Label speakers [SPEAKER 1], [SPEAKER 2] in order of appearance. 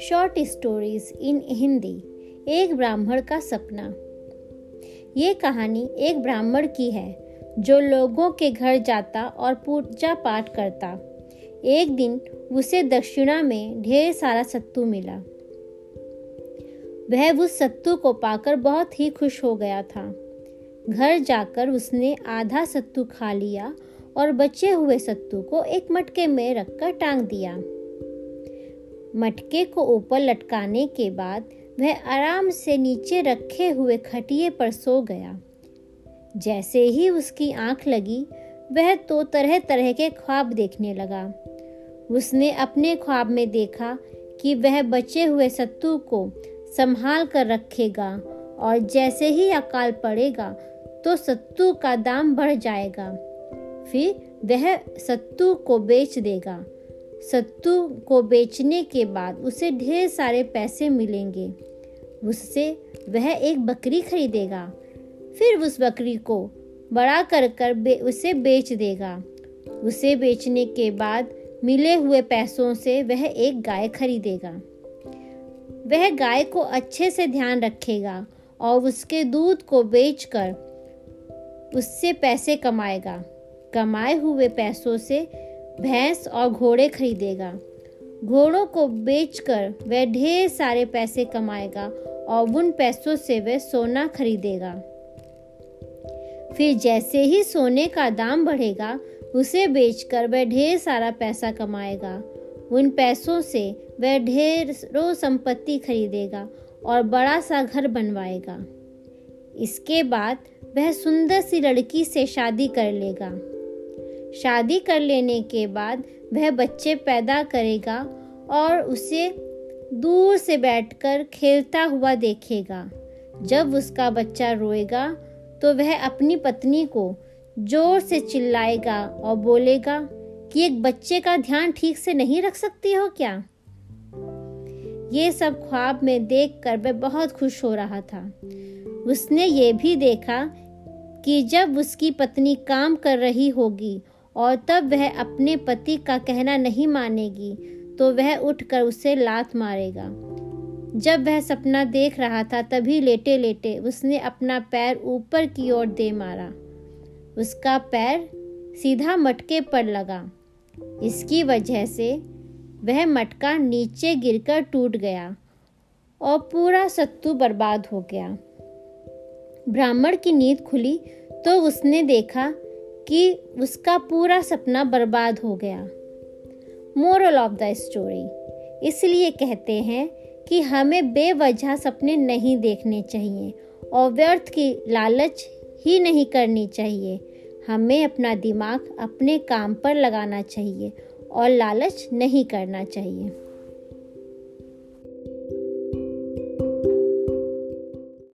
[SPEAKER 1] Short stories in Hindi एक ब्राह्मण का सपना। ये कहानी एक ब्राह्मण की है, जो लोगों के घर जाता और पूजा पाठ करता। एक दिन उसे दक्षिणा में ढेर सारा सत्तू मिला। वह उस सत्तू को पाकर बहुत ही खुश हो गया था। घर जाकर उसने आधा सत्तू खा लिया बचे हुए सत्तू को एक मटके में रखकर टांग दिया। मटके को ऊपर लटकाने के बाद वह आराम से नीचे रखे हुए खटिए पर सो गया। जैसे ही उसकी आँख लगी, वह तो तरह तरह के ख्वाब देखने लगा। उसने अपने ख्वाब में देखा कि वह बचे हुए सत्तू को संभाल कर रखेगा और जैसे ही अकाल पड़ेगा तो सत्तू का दाम बढ़ जाएगा। फिर वह सत्तू को बेच देगा। सत्तू को बेचने के बाद उसे ढेर सारे पैसे मिलेंगे। उससे वह एक बकरी खरीदेगा। फिर उस बकरी को बड़ा कर कर बे, उसे बेच देगा। उसे बेचने के बाद मिले हुए पैसों से वह एक गाय खरीदेगा। वह गाय को अच्छे से ध्यान रखेगा और उसके दूध को बेचकर उससे पैसे कमाएगा। कमाए हुए पैसों से भैंस और घोड़े खरीदेगा। घोड़ों को बेचकर वह ढेर सारे पैसे कमाएगा और उन पैसों से वह सोना खरीदेगा। फिर जैसे ही सोने का दाम बढ़ेगा, उसे बेचकर वह ढेर सारा पैसा कमाएगा। उन पैसों से वह ढेरों संपत्ति खरीदेगा और बड़ा सा घर बनवाएगा। इसके बाद वह सुंदर सी लड़की से शादी कर लेगा। शादी कर लेने के बाद वह बच्चे पैदा करेगा और उसे दूर से बैठकर खेलता हुआ देखेगा। जब उसका बच्चा रोएगा तो वह अपनी पत्नी को ज़ोर से चिल्लाएगा और बोलेगा, कि एक बच्चे का ध्यान ठीक से नहीं रख सकती हो क्या? ये सब ख्वाब में देखकर वह बहुत खुश हो रहा था। उसने ये भी देखा कि जब उसकी पत्नी काम कर रही होगी और तब वह अपने पति का कहना नहीं मानेगी तो वह उठकर उसे लात मारेगा। जब वह सपना देख रहा था, तभी लेटे लेटे उसने अपना पैर ऊपर की ओर दे मारा। उसका पैर सीधा मटके पर लगा। इसकी वजह से वह मटका नीचे गिरकर टूट गया और पूरा सत्तू बर्बाद हो गया। ब्राह्मण की नींद खुली तो उसने देखा कि उसका पूरा सपना बर्बाद हो गया। मोरल ऑफ़ द स्टोरी इसलिए कहते हैं कि हमें बेवजह सपने नहीं देखने चाहिए और व्यर्थ की लालच ही नहीं करनी चाहिए। हमें अपना दिमाग अपने काम पर लगाना चाहिए और लालच नहीं करना चाहिए।